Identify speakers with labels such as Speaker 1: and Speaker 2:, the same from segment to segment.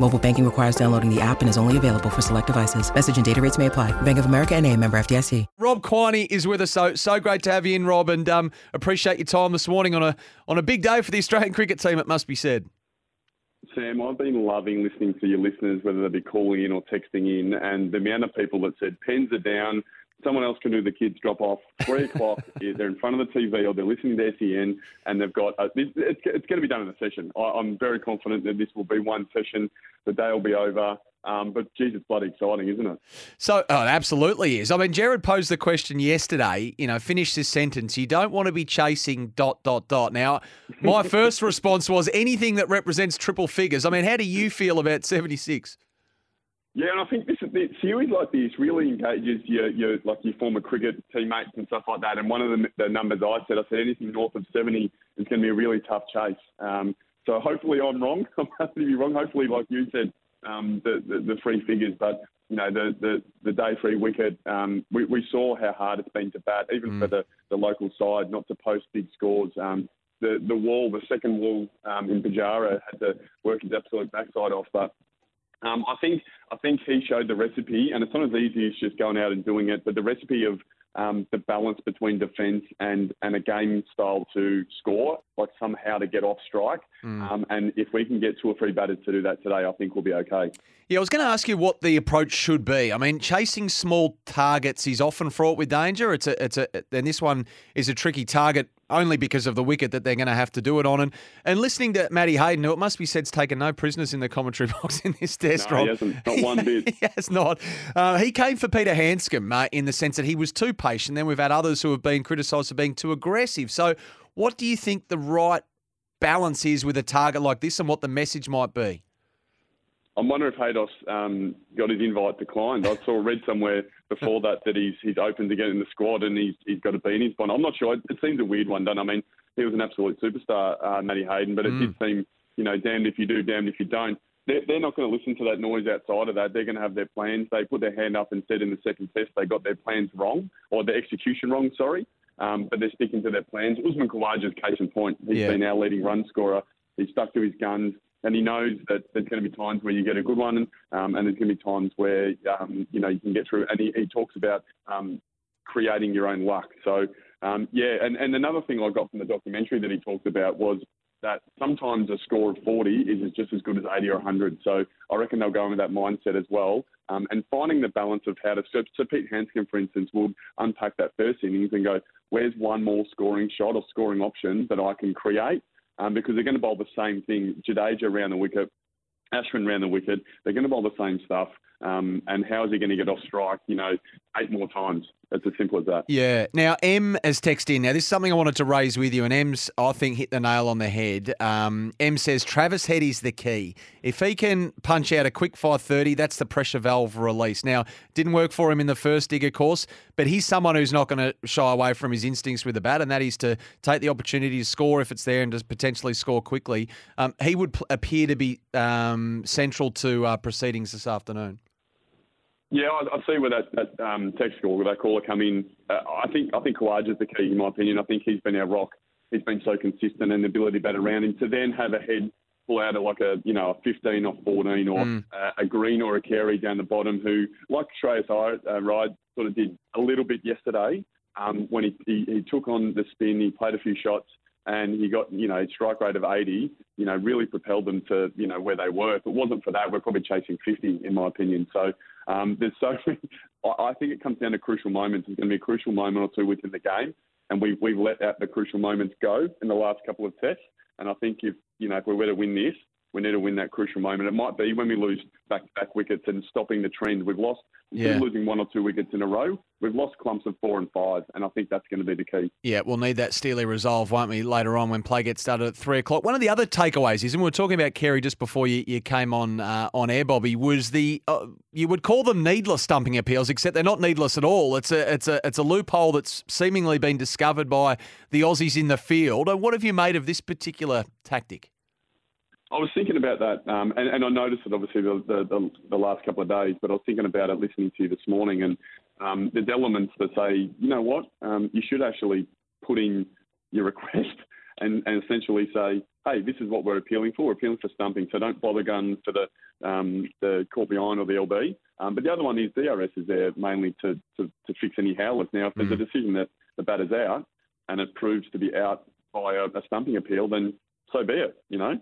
Speaker 1: Mobile banking requires downloading the app and is only available for select devices. Message and data rates may apply. Bank of America and a member FDIC.
Speaker 2: Rob Quiney is with us. So so great to have you in, Rob, and um, appreciate your time this morning on a on a big day for the Australian cricket team. It must be said.
Speaker 3: Sam, I've been loving listening to your listeners, whether they be calling in or texting in, and the amount of people that said pens are down, someone else can do the kids drop off. Three o'clock, they're in front of the TV or they're listening to SEN, and they've got a, it's, it's going to be done in a session. I, I'm very confident that this will be one session. The day will be over. Um, but geez, it's bloody exciting, isn't it?
Speaker 2: So, oh, it absolutely is. I mean, Jared posed the question yesterday. You know, finish this sentence. You don't want to be chasing dot dot dot. Now, my first response was anything that represents triple figures. I mean, how do you feel about seventy six?
Speaker 3: Yeah, and I think this the series like this really engages your, your like your former cricket teammates and stuff like that. And one of the, the numbers I said, I said anything north of seventy is going to be a really tough chase. Um, so hopefully I'm wrong. I'm happy to be wrong. Hopefully, like you said, um, the, the, the three figures, but you know the the, the day three wicket. Um, we, we saw how hard it's been to bat, even mm. for the, the local side, not to post big scores. Um, the the wall, the second wall um, in Pujara had to work his absolute backside off, but. Um, I think I think he showed the recipe, and it's not as easy as just going out and doing it. But the recipe of um, the balance between defence and, and a game style to score, like somehow to get off strike. Mm. Um, and if we can get two or three batters to do that today, I think we'll be okay.
Speaker 2: Yeah, I was going to ask you what the approach should be. I mean, chasing small targets is often fraught with danger. It's a, it's a, and this one is a tricky target only because of the wicket that they're going to have to do it on. And and listening to Matty Hayden, who it must be said has taken no prisoners in the commentary box in this test.
Speaker 3: No, he hasn't. Not one bit.
Speaker 2: he has not. Uh, he came for Peter Handscomb uh, in the sense that he was too patient. Then we've had others who have been criticised for being too aggressive. So, what do you think the right balance is with a target like this, and what the message might be?
Speaker 3: I wonder if Haydos um, got his invite declined. I saw read somewhere before that that he's he's open to get in the squad and he's he's got to be in his bond. I'm not sure. It seems a weird one, doesn't it? I mean, he was an absolute superstar, uh, Matty Hayden, but it mm. did seem, you know, damned if you do, damned if you don't. They're, they're not going to listen to that noise outside of that. They're going to have their plans. They put their hand up and said in the second test they got their plans wrong or their execution wrong. Sorry. Um, but they're sticking to their plans. Usman Khawaja's case in point. He's yeah. been our leading run scorer. He's stuck to his guns and he knows that there's going to be times where you get a good one, um, and there's going to be times where um, you know you can get through. And he, he talks about um, creating your own luck. So um, yeah, and, and another thing I got from the documentary that he talked about was that sometimes a score of 40 is just as good as 80 or 100. So I reckon they'll go into that mindset as well. Um, and finding the balance of how to. So, so Pete Handscomb, for instance, will unpack that first innings and go, where's one more scoring shot or scoring option that I can create? Um, because they're going to bowl the same thing. Jadeja around the wicket, Ashwin around the wicket. They're going to bowl the same stuff. Um, and how is he going to get off strike, you know, eight more times? It's as simple as that.
Speaker 2: Yeah. Now, M has texted in. Now, this is something I wanted to raise with you, and M's, I think, hit the nail on the head. Um, M says Travis Head is the key. If he can punch out a quick 530, that's the pressure valve release. Now, didn't work for him in the first dig, of course, but he's someone who's not going to shy away from his instincts with the bat, and that is to take the opportunity to score if it's there and to potentially score quickly. Um, he would appear to be um, central to uh, proceedings this afternoon.
Speaker 3: Yeah, I, I see where that, that um, text call, where that caller come in. Uh, I think I think Khawaja is the key, in my opinion. I think he's been our rock. He's been so consistent and the ability to bat around him to then have a head pull out of like a you know a 15 or 14 or mm. uh, a Green or a Carey down the bottom who, like Shreyas uh, Ride sort of did a little bit yesterday um, when he, he, he took on the spin, he played a few shots and he got you know strike rate of 80. You know, really propelled them to you know where they were. If it wasn't for that, we're probably chasing 50 in my opinion. So um, there's so many, I think it comes down to crucial moments. There's going to be a crucial moment or two within the game, and we've we've let out the crucial moments go in the last couple of tests. And I think if you know if we were to win this, we need to win that crucial moment. It might be when we lose back-to-back wickets and stopping the trend. We've lost, yeah. losing one or two wickets in a row. We've lost clumps of four and five, and I think that's going to be the key.
Speaker 2: Yeah, we'll need that steely resolve, won't we, later on when play gets started at three o'clock. One of the other takeaways is, and we were talking about Carey just before you, you came on uh, on air, Bobby, was the uh, you would call them needless stumping appeals, except they're not needless at all. It's a it's a it's a loophole that's seemingly been discovered by the Aussies in the field. What have you made of this particular tactic?
Speaker 3: I was thinking about that, um, and, and, I noticed it obviously the, the, the, last couple of days, but I was thinking about it listening to you this morning, and um, there's elements that say, you know what, um, you should actually put in your request and, and, essentially say, hey, this is what we're appealing for. We're appealing for stumping, so don't bother going for the um, the caught behind or the LB. Um, but the other one is DRS is there mainly to, to, to fix any howlers. Now, if there's mm. a decision that the batter's out and it proves to be out by a, a stumping appeal, then so be it, you know.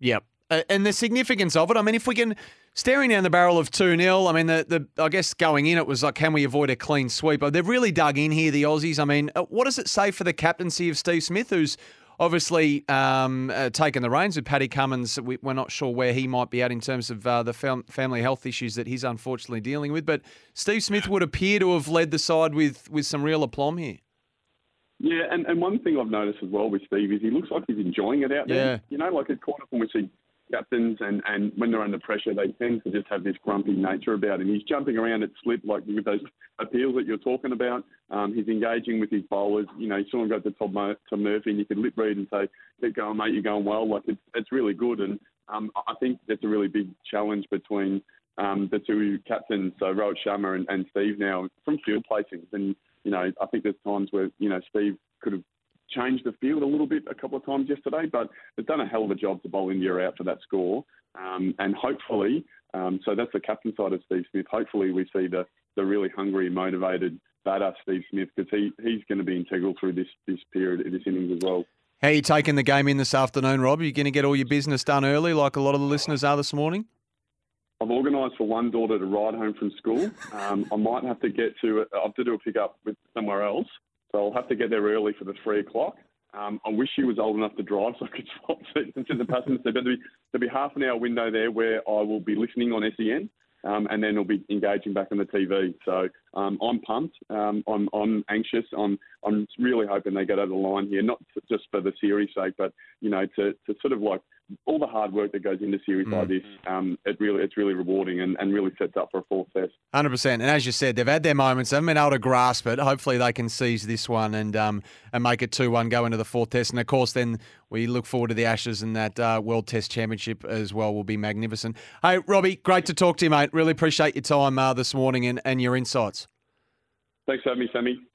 Speaker 2: Yep. And the significance of it, I mean, if we can, staring down the barrel of 2 0, I mean, the, the I guess going in, it was like, can we avoid a clean sweep? They've really dug in here, the Aussies. I mean, uh, what does it say for the captaincy of Steve Smith, who's obviously um, uh, taken the reins with Paddy Cummins? We, are not sure where he might be at in terms of uh, the fam- family health issues that he's unfortunately dealing with. But Steve Smith would appear to have led the side with, with some real aplomb here.
Speaker 3: Yeah, and, and one thing I've noticed as well with Steve is he looks like he's enjoying it out there. Yeah. You know, like at corner when we see captains and, and when they're under pressure, they tend to just have this grumpy nature about him. He's jumping around at slip, like with those appeals that you're talking about. Um, he's engaging with his bowlers. You know, you saw him go to Todd, Todd Murphy and you could lip read and say, keep going, mate, you're going well. Like, it's, it's really good. And um, I think that's a really big challenge between um, the two captains, so Rohit Sharma and, and Steve now, from field placings. And you know, I think there's times where, you know, Steve could have changed the field a little bit a couple of times yesterday, but they've done a hell of a job to bowl India out for that score. Um, and hopefully, um, so that's the captain side of Steve Smith. Hopefully, we see the, the really hungry, motivated batter, Steve Smith, because he, he's going to be integral through this, this period, this innings as well.
Speaker 2: How are you taking the game in this afternoon, Rob? Are you going to get all your business done early like a lot of the listeners are this morning?
Speaker 3: I've organised for one daughter to ride home from school. Um, I might have to get to, I have to do a pick up with somewhere else. So I'll have to get there early for the three o'clock. Um, I wish she was old enough to drive so I could swap seats into the passenger seat. But there'll be, there'll be half an hour window there where I will be listening on SEN. Um, and then I'll be engaging back on the TV. So um, I'm pumped. Um, I'm, I'm anxious. I'm, I'm really hoping they get over the line here, not just for the series' sake, but you know, to, to sort of like all the hard work that goes into series mm. like this, um, it really it's really rewarding and, and really sets up for a fourth test.
Speaker 2: Hundred percent. And as you said, they've had their moments. They haven't been able to grasp it. Hopefully, they can seize this one and um, and make it two one, go into the fourth test. And of course, then we look forward to the Ashes and that uh, World Test Championship as well. Will be magnificent. Hey, Robbie, great to talk to you, mate. Really appreciate your time uh, this morning and, and your insights.
Speaker 3: Thanks for having me, Sammy.